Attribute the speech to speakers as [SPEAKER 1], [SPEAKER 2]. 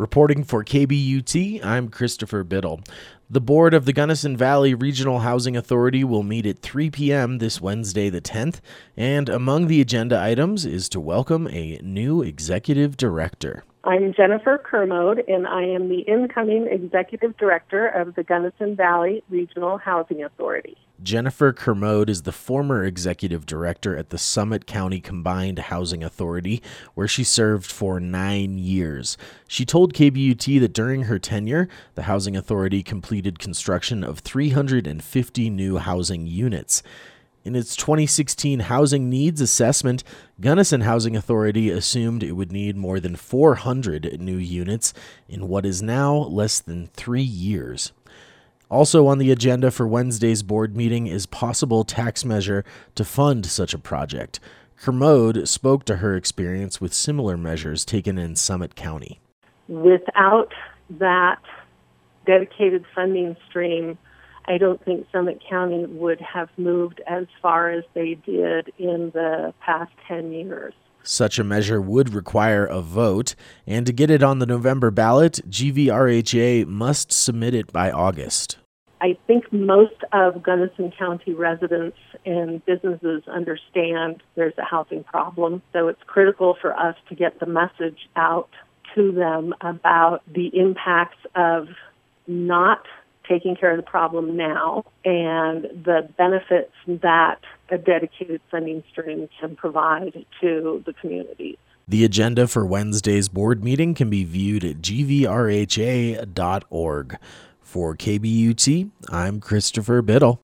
[SPEAKER 1] Reporting for KBUT, I'm Christopher Biddle. The board of the Gunnison Valley Regional Housing Authority will meet at 3 p.m. this Wednesday, the 10th, and among the agenda items is to welcome a new executive director.
[SPEAKER 2] I'm Jennifer Kermode, and I am the incoming executive director of the Gunnison Valley Regional Housing Authority.
[SPEAKER 1] Jennifer Kermode is the former executive director at the Summit County Combined Housing Authority, where she served for nine years. She told KBUT that during her tenure, the Housing Authority completed construction of 350 new housing units. In its 2016 housing needs assessment, Gunnison Housing Authority assumed it would need more than 400 new units in what is now less than three years. Also on the agenda for Wednesday's board meeting is possible tax measure to fund such a project. Kermode spoke to her experience with similar measures taken in Summit County.
[SPEAKER 2] Without that dedicated funding stream, I don't think Summit County would have moved as far as they did in the past 10 years.
[SPEAKER 1] Such a measure would require a vote, and to get it on the November ballot, GVRHA must submit it by August.
[SPEAKER 2] I think most of Gunnison County residents and businesses understand there's a housing problem, so it's critical for us to get the message out to them about the impacts of not taking care of the problem now and the benefits that a dedicated funding stream can provide to the community.
[SPEAKER 1] The agenda for Wednesday's board meeting can be viewed at gvrha.org. For KBUT, I'm Christopher Biddle.